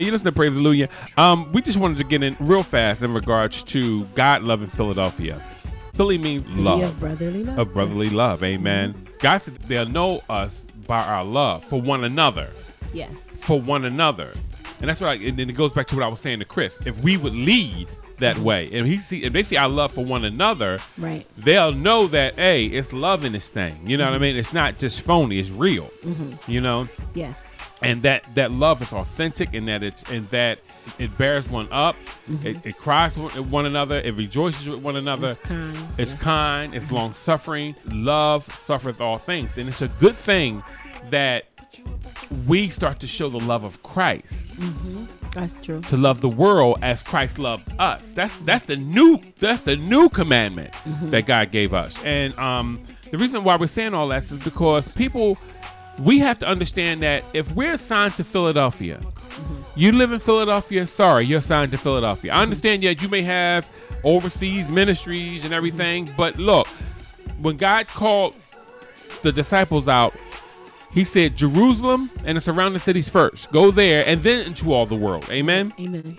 You listen to Praise Hallelujah. Um, we just wanted to get in real fast in regards to God loving Philadelphia. Philly means City love, of brotherly love. of brotherly love. Amen. Mm-hmm. God said they'll know us by our love for one another, Yes. for one another, and that's what. I, and then it goes back to what I was saying to Chris. If we would lead that way, and he see, if they see our love for one another, Right. they'll know that hey, it's love in this thing. You know what I mm-hmm. mean? It's not just phony; it's real. Mm-hmm. You know Yes. And that that love is authentic and that it's and that it bears one up. Mm-hmm. It, it cries with one another. It rejoices with one another. It's kind. it's Yes. kind. It's long suffering love suffereth all things. And it's a good thing that we start to show the love of christ. Mm-hmm. That's true. to love the world as christ loved us. That's that's the new that's the new commandment mm-hmm. that god gave us. And um the reason why we're saying all that is because people we have to understand that if we're assigned to Philadelphia, you live in Philadelphia, sorry, you're assigned to Philadelphia. I understand that you may have overseas ministries and everything, but look, when God called the disciples out, he said Jerusalem and the surrounding cities first. Go there and then into all the world. Amen. Amen.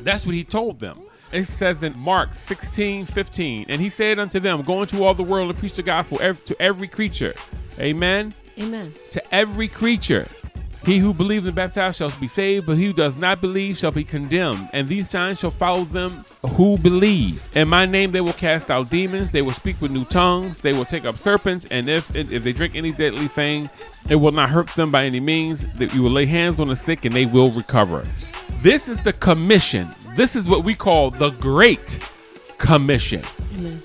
That's what he told them. It says in Mark 16, 15, and he said unto them, Go into all the world and preach the gospel to every creature. Amen Amen. to every creature. He who believes and baptized shall be saved, but he who does not believe shall be condemned. And these signs shall follow them who believe. In my name they will cast out demons, they will speak with new tongues, they will take up serpents, and if if they drink any deadly thing, it will not hurt them by any means. That you will lay hands on the sick and they will recover. This is the commission. This is what we call the Great Commission. Amen.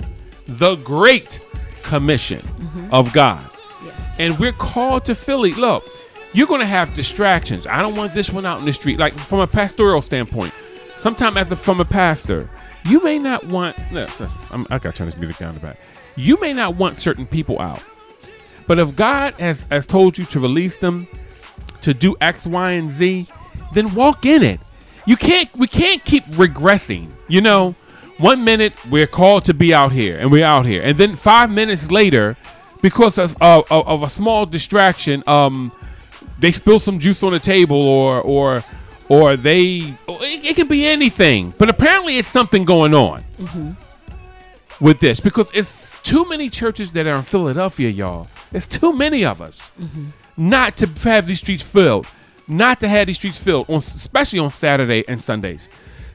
The Great Commission mm-hmm. of God. And we're called to Philly. Look, you're going to have distractions. I don't want this one out in the street. Like from a pastoral standpoint, sometimes as a, from a pastor, you may not want. No, no, I got to turn this music down the back. You may not want certain people out, but if God has has told you to release them to do X, Y, and Z, then walk in it. You can't. We can't keep regressing. You know, one minute we're called to be out here, and we're out here, and then five minutes later, because of, uh, of, of a small distraction, um, they spill some juice on the table, or or or they. It, it can be anything, but apparently it's something going on mm-hmm. with this because it's too many churches that are in Philadelphia, y'all. It's too many of us mm-hmm. not to have these streets filled, not to have these streets filled, on, especially on Saturday and Sundays.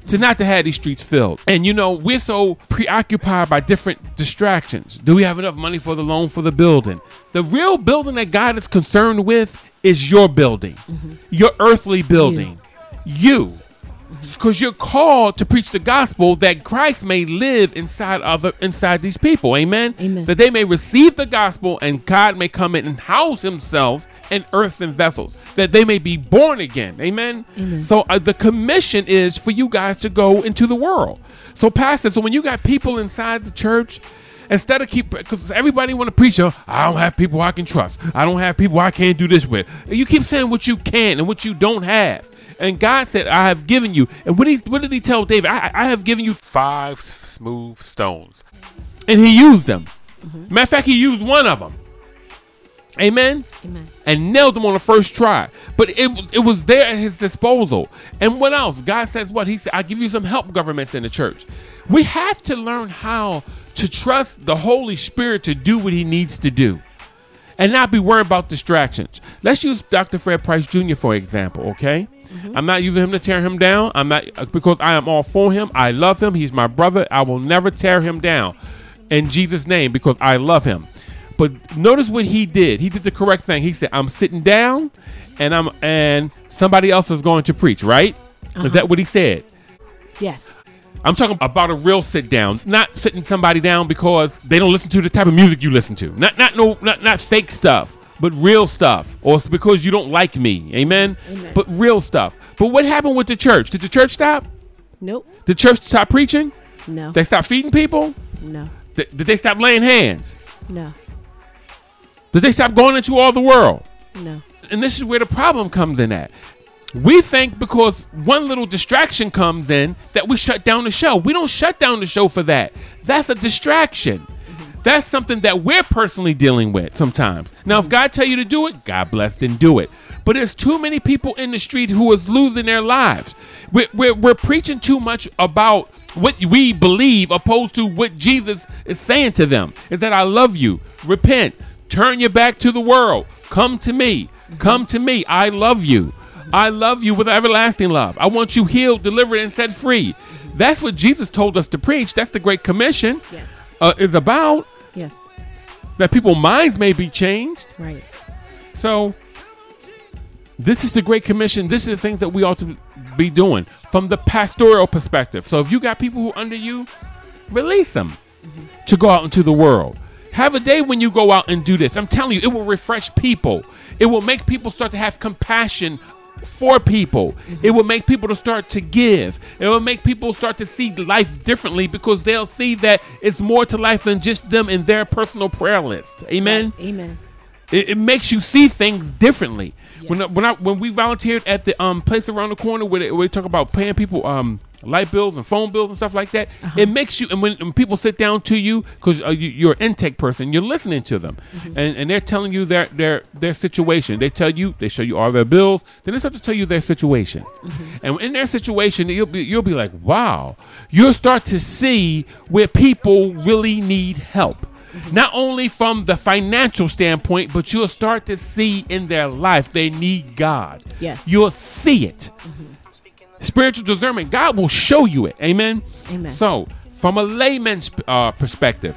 To not to have these streets filled, and you know we're so preoccupied by different distractions. Do we have enough money for the loan for the building? The real building that God is concerned with is your building, mm-hmm. your earthly building, you because you're called to preach the gospel that Christ may live inside other inside these people. Amen. Amen. That they may receive the gospel and God may come in and house Himself in earthen vessels. That they may be born again. Amen. Amen. So uh, the commission is for you guys to go into the world. So pastor, so when you got people inside the church. Instead of keep, because everybody want to preach, oh, I don't have people I can trust. I don't have people I can't do this with. You keep saying what you can and what you don't have. And God said, I have given you. And what, he, what did he tell David? I, I have given you five smooth stones. And he used them. Matter of fact, he used one of them. Amen Amen. And nailed him on the first try. But it it was there at his disposal. And what else? God says what? He said, I give you some help governments in the church. We have to learn how to trust the Holy Spirit to do what he needs to do. And not be worried about distractions. Let's use Dr. Fred Price Jr. for example, okay? I'm not using him to tear him down. I'm not uh, because I am all for him. I love him. He's my brother. I will never tear him down in Jesus' name because I love him. But notice what he did. He did the correct thing. He said, "I'm sitting down, and I'm and somebody else is going to preach." Right? Is uh-huh. that what he said? Yes. I'm talking about a real sit down, not sitting somebody down because they don't listen to the type of music you listen to. Not not no not not fake stuff, but real stuff. Or it's because you don't like me. Amen. Amen. But real stuff. But what happened with the church? Did the church stop? Nope. Did the church stop preaching? No. They stopped feeding people? No. Did they stop laying hands? No. Did they stop going into all the world? No. and this is where the problem comes in at. We think because one little distraction comes in that we shut down the show. We don't shut down the show for that. That's a distraction. Mm-hmm. That's something that we're personally dealing with sometimes. Now, if God tell you to do it, God bless, then do it. But there's too many people in the street who is losing their lives. We're, we're, we're preaching too much about what we believe opposed to what Jesus is saying to them. Is that I love you. Repent. Turn your back to the world. Come to me. Mm-hmm. Come to me. I love you. I love you with everlasting love. I want you healed, delivered, and set free. Mm-hmm. That's what Jesus told us to preach. That's the Great Commission Yes. uh, is about. Yes. That people's minds may be changed. Right. So, this is the Great Commission. This is the things that we ought to be doing from the pastoral perspective. So, if you got people who are under you, release them mm-hmm. to go out into the world. Have a day when you go out and do this. I'm telling you, it will refresh people. It will make people start to have compassion for people. It will make people to start to give. It will make people start to see life differently because they'll see that it's more to life than just them and their personal prayer list. Amen. Amen. It, it makes you see things differently. When Yes. when I, when we volunteered at the um place around the corner where they, where they talk about paying people um light bills and phone bills and stuff like that, uh-huh. it makes you and when, when people sit down to you because uh, you, you're an intake person, you're listening to them, mm-hmm. and and they're telling you their their their situation. They tell you they show you all their bills, then they start to tell you their situation, mm-hmm. and in their situation you'll be you'll be like, wow, you'll start to see where people really need help. Mm-hmm. Not only from the financial standpoint, but you'll start to see in their life they need God. Yes. You'll see it. Spiritual discernment, God will show you it. Amen. Amen. So, from a layman's uh, perspective,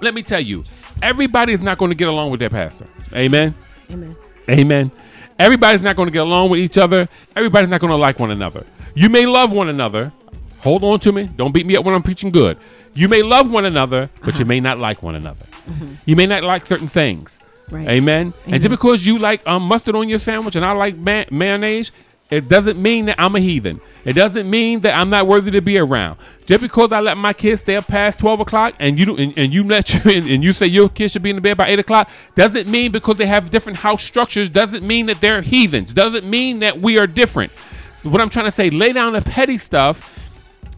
let me tell you, everybody's not going to get along with their pastor. Amen. Amen. Amen. Everybody's not going to get along with each other. Everybody's not going to like one another. You may love one another. Hold on to me. Don't beat me up when I'm preaching good. You may love one another, but you may not like one another. You may not like certain things. Right. Amen. And just because you like um, mustard on your sandwich and I like ma- mayonnaise, it doesn't mean that I'm a heathen. It doesn't mean that I'm not worthy to be around. Just because I let my kids stay up past twelve o'clock and you and, and you let you and, and you say your kids should be in the bed by eight o'clock doesn't mean because they have different house structures doesn't mean that they're heathens. Doesn't mean that we are different. So what I'm trying to say, lay down the petty stuff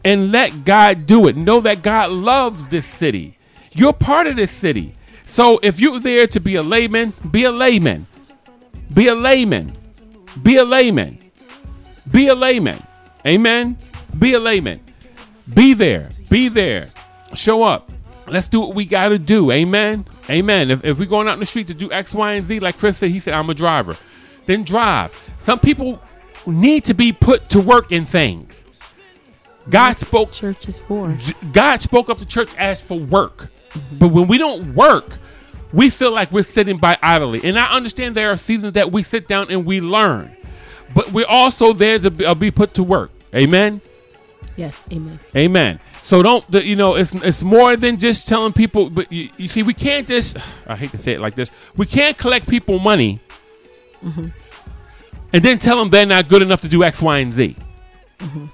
and let God do it. Know that God loves this city. You're part of this city. So if you're there to be a layman, be a layman. Be a layman. Be a layman. Be a layman. Amen. Be a layman. Be there. Be there. Show up. Let's do what we got to do. Amen. Amen. If, if we're going out in the street to do X, Y, and Z, like Chris said, he said, I'm a driver. Then drive. Some people need to be put to work in things. God spoke Church is for. God spoke of the church as for work. Mm-hmm. But when we don't work, we feel like we're sitting by idly. And I understand there are seasons that we sit down and we learn. But we're also there to be, uh, be put to work. Amen. Yes. Amen. Amen. So don't the, you know it's it's more than just telling people. But you, you see, we can't just. I hate to say it like this. We can't collect people money, mm-hmm. and then tell them they're not good enough to do X, Y, and Z. Mm-hmm.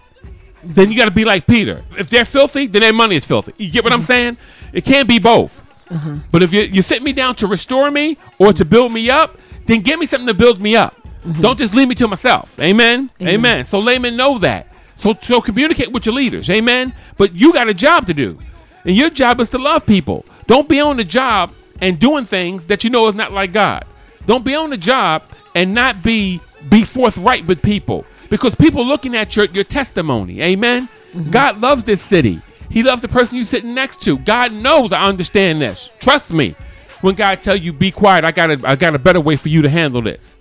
Then you got to be like Peter. If they're filthy, then their money is filthy. You get what I'm mm-hmm. saying? It can't be both. Uh-huh. But if you you sit me down to restore me or to build me up, then give me something to build me up. Mm-hmm. Don't just leave me to myself. Amen? Amen. Amen. So laymen know that. So so communicate with your leaders. Amen. But you got a job to do. And your job is to love people. Don't be on the job and doing things that you know is not like God. Don't be on the job and not be be forthright with people. Because people looking at your, your testimony. Amen. Mm-hmm. God loves this city. He loves the person you're sitting next to. God knows I understand this. Trust me. When God tell you be quiet, I got a, I got a better way for you to handle this.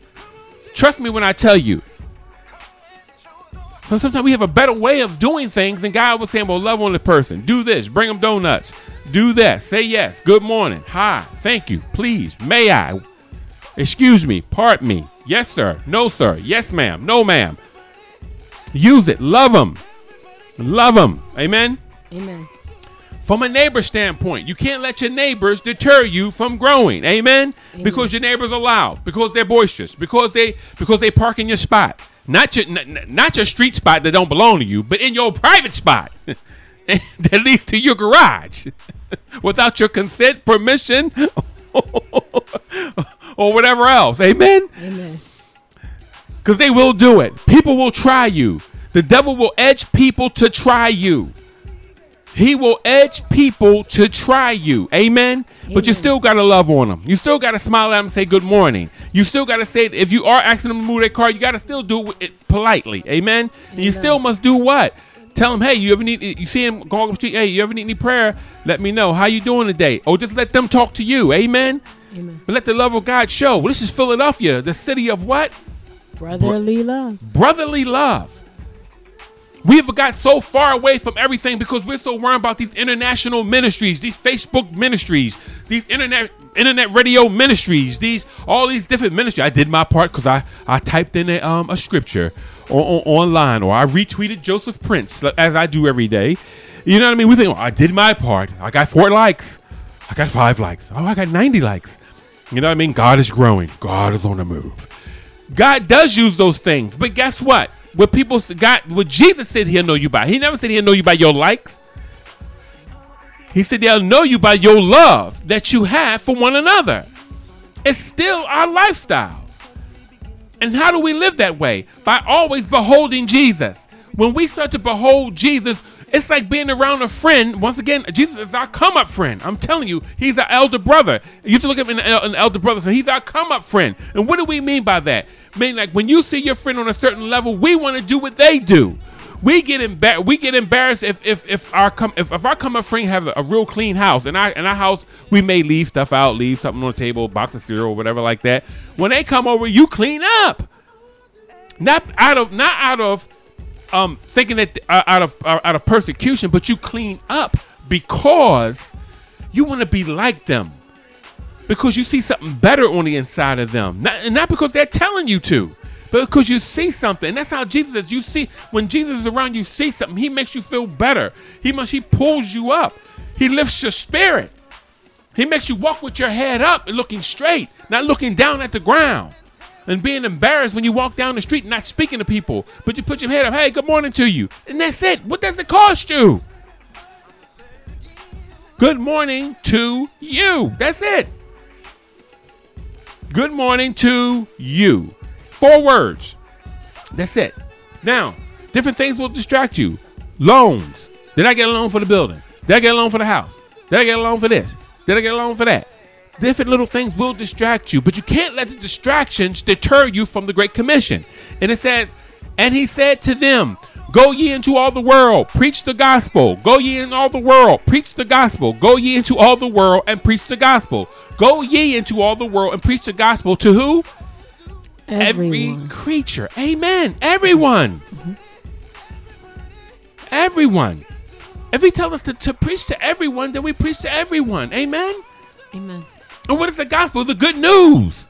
Trust me when I tell you. So sometimes we have a better way of doing things, and God was saying, "Well, love on the person. Do this. Bring them donuts. Do that. Say yes. Good morning. Hi. Thank you. Please. May I? Excuse me. Pardon me. Yes, sir. No, sir. Yes, ma'am. No, ma'am. Use it. Love them. Love them. Amen. Amen. From a neighbor standpoint, you can't let your neighbors deter you from growing. Amen? Because your neighbors are loud, because they're boisterous, because they because they park in your spot. Not your not your street spot that don't belong to you, but in your private spot that leads to your garage without your consent, permission, or whatever else. Amen? Amen. Because they will do it. People will try you. The devil will edge people to try you. He will edge people to try you. Amen. But you still got to love on them. You still got to smile at them and say good morning. You still got to say, if you are asking them to move their car, you got to still do it politely. Amen. And you still must do what? Tell them, hey, you ever need, you see him going up the street, hey, you ever need any prayer? Let me know. How you doing today? Or just let them talk to you. Amen. Amen. But let the love of God show. Well, this is Philadelphia, the city of what? Brotherly love. brotherly love. We've got so far away from everything because we're so worried about these international ministries, these Facebook ministries, these internet internet radio ministries, these all these different ministries. I did my part because I I typed in a um a scripture on, on, online or I retweeted Joseph Prince as I do every day. You know what I mean? We think, oh, I did my part. I got four likes. I got five likes. Oh, I got ninety likes. You know what I mean? God is growing. God is on the move. God does use those things, but guess what? What people God, what Jesus said He'll know you by. He never said He'll know you by your likes. He said they'll know you by your love that you have for one another. It's still our lifestyle. And how do we live that way? By always beholding Jesus. When we start to behold Jesus, it's like being around a friend. Once again, Jesus is our come up friend. I'm telling you, he's our elder brother. You have to look at him an uh, elder brother. So he's our come up friend. And what do we mean by that? Meaning, like when you see your friend on a certain level, we want to do what they do. We get we get embarrassed if if if our come if, if our come up friend have a, a real clean house and our in our house we may leave stuff out, leave something on the table, box of cereal, whatever like that. When they come over, you clean up not out of not out of um thinking that uh, out of uh, out of persecution but you clean up because you want to be like them. Because you see something better on the inside of them. Not, and not because they're telling you to but because you see something. And that's how jesus is. You see when jesus is around you see something. He makes you feel better. He must he pulls you up. He lifts your spirit. He makes you walk with your head up and looking straight not looking down at the ground and being embarrassed when you walk down the street and not speaking to people, but you put your head up, hey, good morning to you. And that's it. What does it cost you? Good morning to you. That's it. Good morning to you. Four words. That's it. Now, different things will distract you. Loans. Did I get a loan for the building? Did I get a loan for the house? Did I get a loan for this? Did I get a loan for that? Different little things will distract you, but you can't let the distractions deter you from the Great Commission. And it says, And he said to them, Go ye into all the world, preach the gospel. Go ye in all the world, preach the gospel. Go ye into all the world and preach the gospel. Go ye into all the world and preach the gospel to who? Every creature. Amen. Everyone. Everyone. If he tells us to, to preach to everyone, then we preach to everyone. Amen. Amen. And what is the gospel? The good news.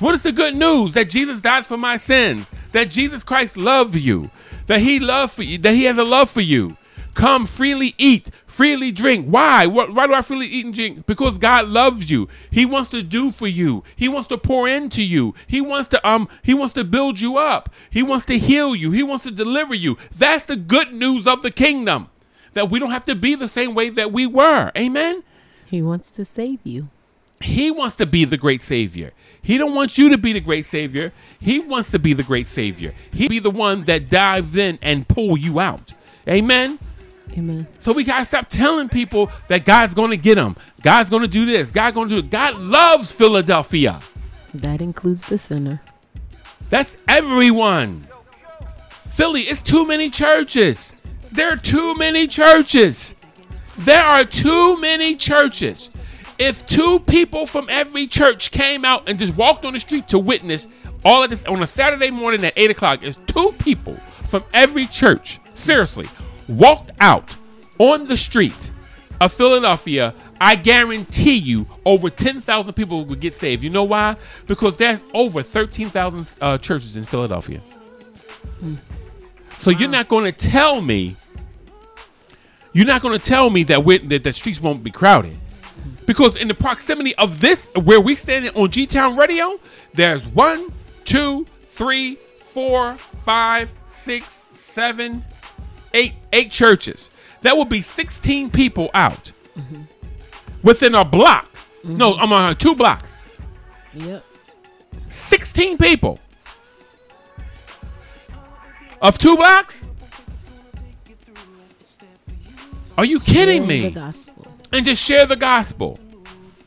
What is the good news? That Jesus died for my sins. That Jesus Christ loved you. That he loved for you. That he has a love for you. Come freely eat, freely drink. Why? Why, do I freely eat and drink? Because God loves you. He wants to do for you. He wants to pour into you. He wants to um he wants to build you up. He wants to heal you. He wants to deliver you. That's the good news of the kingdom. That we don't have to be the same way that we were. Amen. He wants to save you. He wants to be the great savior. He don't want you to be the great savior. He wants to be the great savior. He be the one that dives in and pull you out. Amen. Amen. So we gotta stop telling people that God's gonna get them. God's gonna do this. God's gonna do it. God loves Philadelphia. That includes the sinner. That's everyone. Philly, it's too many churches. There are too many churches. There are too many churches. If two people from every church came out and just walked on the street to witness all of this on a Saturday morning at 8 o'clock, it's two people from every church, seriously, walked out on the street of Philadelphia, I guarantee you over 10,000 people would get saved. You know why? Because there's over 13,000 uh, churches in Philadelphia. So you're not going to tell me, you're not going to tell me that, that the streets won't be crowded. Because in the proximity of this, where we standing on G Town Radio, there's one, two, three, four, five, six, seven, eight, eight churches. That would be 16 people out within a block. No, I'm on two blocks. Yep. 16 people of two blocks. Are you kidding me? And just share the gospel.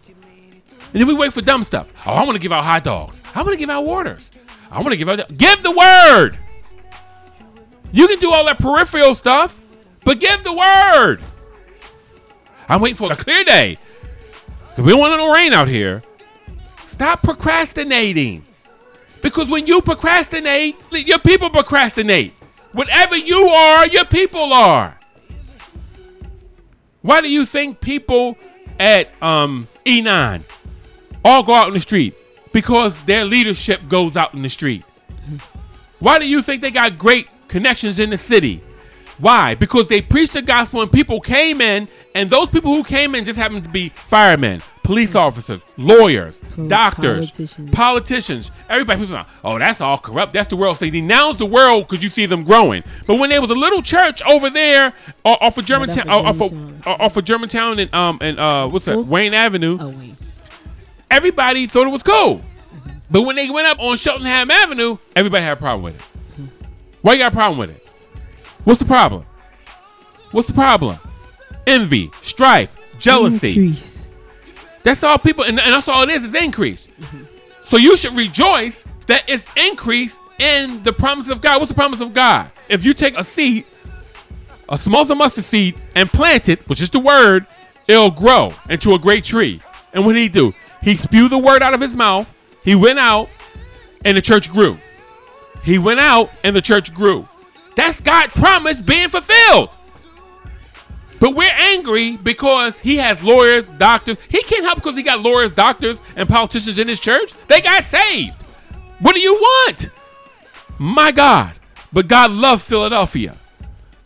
And then we wait for dumb stuff. Oh, I want to give out hot dogs. I want to give out waters. I want to give out. Give the word. You can do all that peripheral stuff, but give the word. I'm waiting for a clear day. 'Cause we don't want no rain out here. Stop procrastinating. Because when you procrastinate, your people procrastinate. Whatever you are, your people are. Why do you think people at um, E9 all go out in the street? Because their leadership goes out in the street. Why do you think they got great connections in the city? Why? Because they preached the gospel and people came in, and those people who came in just happened to be firemen, police officers, lawyers, doctors, Politicians. politicians. Everybody, people, are like, oh, that's all corrupt. That's the world. So he denounced the world because you see them growing. But when there was a little church over there o- off of Germantown, off uh, off of Germantown. Uh, off of Germantown and um and uh what's that Wayne Avenue, Oh wait. everybody thought it was cool. Mm-hmm. But when they went up on Cheltenham Avenue, everybody had a problem with it. Hmm. Why you got a problem with it? What's the problem? What's the problem? Envy, strife, jealousy. That's all people, and, and that's all it is, is increase. So you should rejoice that it's increase in the promise of God. What's the promise of God? If you take a seed, a small mustard seed, and plant it, which is the word, it'll grow into a great tree. And what did he do? He spewed the word out of his mouth. He went out, and the church grew. He went out, and the church grew. That's God's promise being fulfilled. But we're angry because he has lawyers, doctors. He can't help because he got lawyers, doctors, and politicians in his church. They got saved. What do you want? My God. But God loves Philadelphia.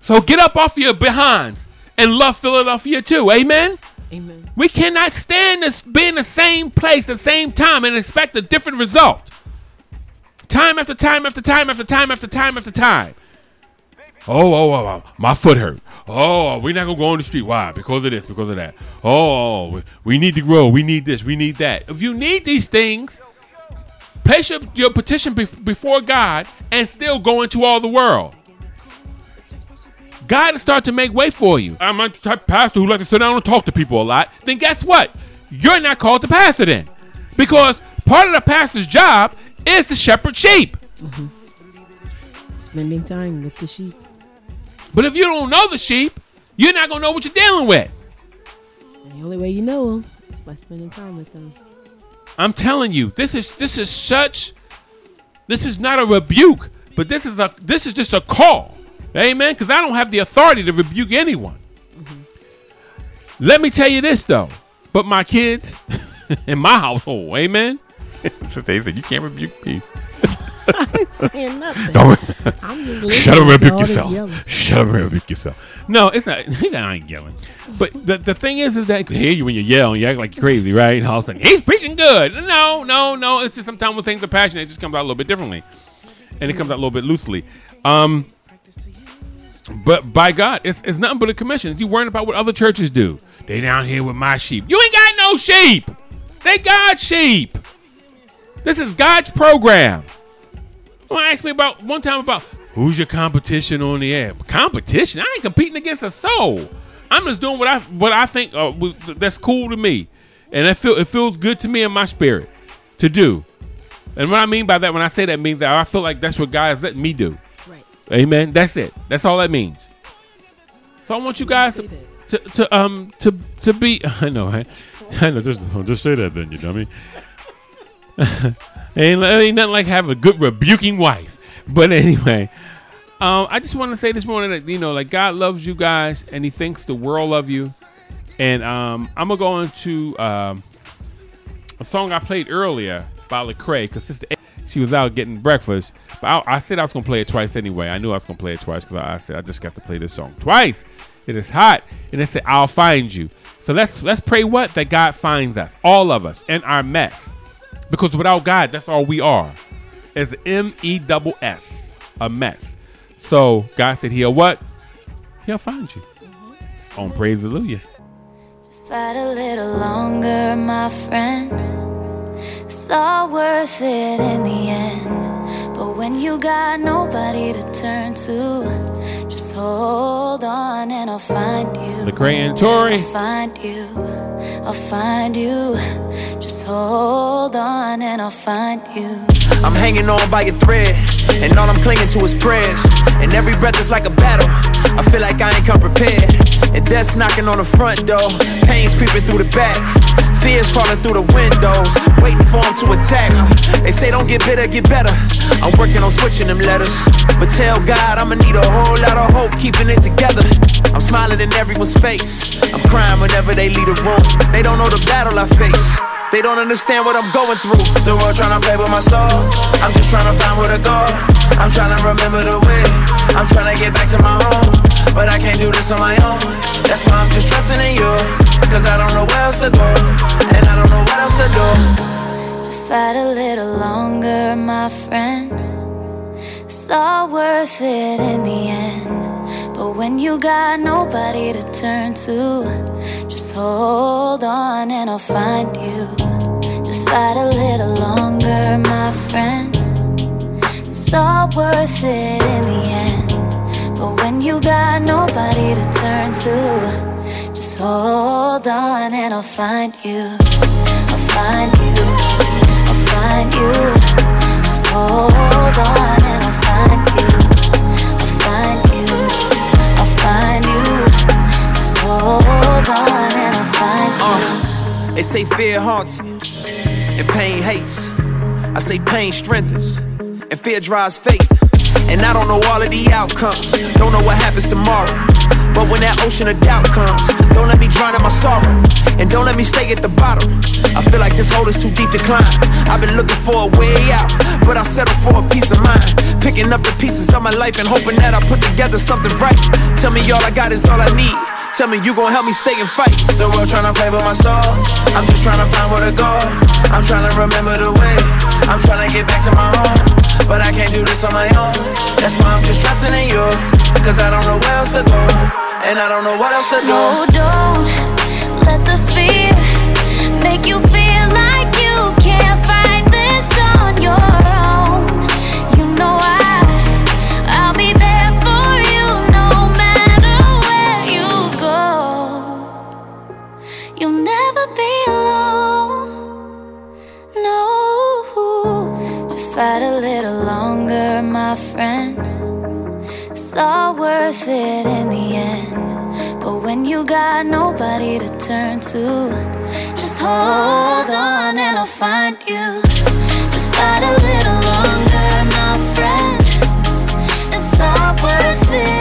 So get up off your behinds and love Philadelphia too. Amen? Amen. We cannot stand to be in the same place at the same time and expect a different result. Time after time after time after time after time after time. Oh, oh, oh, oh, my foot hurt. Oh, we're not gonna go on the street. Why? Because of this, because of that. Oh, we, need to grow. We need this. We need that. If you need these things, place your, your petition bef- before God and still go into all the world. God will start to make way for you. I'm a type pastor who likes to sit down and talk to people a lot. Then guess what? You're not called to pastor then. Because part of the pastor's job is to shepherd sheep. Mm-hmm. Spending time with the sheep. But if you don't know the sheep, you're not gonna know what you're dealing with. And the only way you know them is by spending time with them. I'm telling you, this is this is such this is not a rebuke, but this is a this is just a call. Amen. Because I don't have the authority to rebuke anyone. Mm-hmm. Let me tell you this though. But my kids in my household, amen. so they said you can't rebuke me. I ain't saying nothing. Don't I'm just listening Shut up and rebuke yourself. Shut up and rebuke yourself. No, it's not. He's not I ain't yelling. But the, the thing is, is that I hear you when you yell and you act like you're crazy, right? And all of a sudden, he's preaching good. No, no, no. It's just sometimes when things are passionate, it just comes out a little bit differently. And it comes out a little bit loosely. Um, but by God, it's, it's nothing but a commission. You worrying about what other churches do. They down here with my sheep. You ain't got no sheep. They God's sheep. This is God's program. Someone asked me about one time about who's your competition on the air. Competition? I ain't competing against a soul. I'm just doing what I what I think uh, was, that's cool to me, and it feel it feels good to me in my spirit to do. And what I mean by that, when I say that, means that I feel like that's what God is letting me do. Right. Amen. That's it. That's all that means. So I want you guys to, to, to um to to be. I know. I, I know. Just just say that then, you dummy. ain't, ain't nothing like having a good rebuking wife. But anyway, um, I just want to say this morning that you know, like God loves you guys, and He thinks the world of you. And um, I'm gonna go into um, a song I played earlier by Lecrae because Sister A, she was out getting breakfast. But I, I said I was gonna play it twice anyway. I knew I was gonna play it twice because I, I said I just got to play this song twice. It is hot, and it said I'll find you. So let's let's pray what that God finds us, all of us, in our mess, because without God, that's all we are. It's M E double S, a mess. So God said He'll what? He'll find you. On praise Hallelujah. Just fight a little longer, my friend. It's all worth it in the end. But when you got nobody to turn to, just hold on and I'll find you. Lecrae and Tori. I'll find you. I'll find you. Just hold on and I'll find you. I'm hanging on by a thread, and all I'm clinging to is prayers. And every breath is like a battle. I feel like I ain't come prepared. And death's knocking on the front door, pain's creeping through the back. Fears crawling through the windows, waiting for them to attack. They say don't get bitter, get better. I'm working on switching them letters. But tell God I'ma need a whole lot of hope keeping it together. I'm smiling in everyone's face. I'm crying whenever they leave the room. They don't know the battle I face. They don't understand what I'm going through. The world trying to play with my soul. I'm just trying to find where to go. I'm trying to remember the way. I'm trying to get back to my home. But I can't do this on my own. That's why I'm just trusting in you. Cause I don't know where else to go. And I don't know what else to do. Just fight a little longer, my friend. It's all worth it in the end. But when you got nobody to turn to, just hold on and I'll find you. Just fight a little longer, my friend. It's all worth it in the end. But when you got nobody to turn to, just hold on and I'll find you. Fear haunts you, and pain hates. I say pain strengthens, and fear drives faith. And I don't know all of the outcomes, don't know what happens tomorrow. But when that ocean of doubt comes, don't let me drown in my sorrow. And don't let me stay at the bottom. I feel like this hole is too deep to climb. I've been looking for a way out, but I settle for a peace of mind. Picking up the pieces of my life and hoping that I put together something right. Tell me all I got is all I need. Tell me you gon' help me stay and fight. The world tryna play with my soul. I'm just tryna find where to go. I'm tryna remember the way. I'm tryna get back to my home. But I can't do this on my own. That's why I'm just trusting in you. Cause I don't know where else to go. And I don't know what else to do. No, don't let the fear make you feel my friend. It's all worth it in the end. But when you got nobody to turn to, just hold on and I'll find you. Just fight a little longer, my friend. It's all worth it.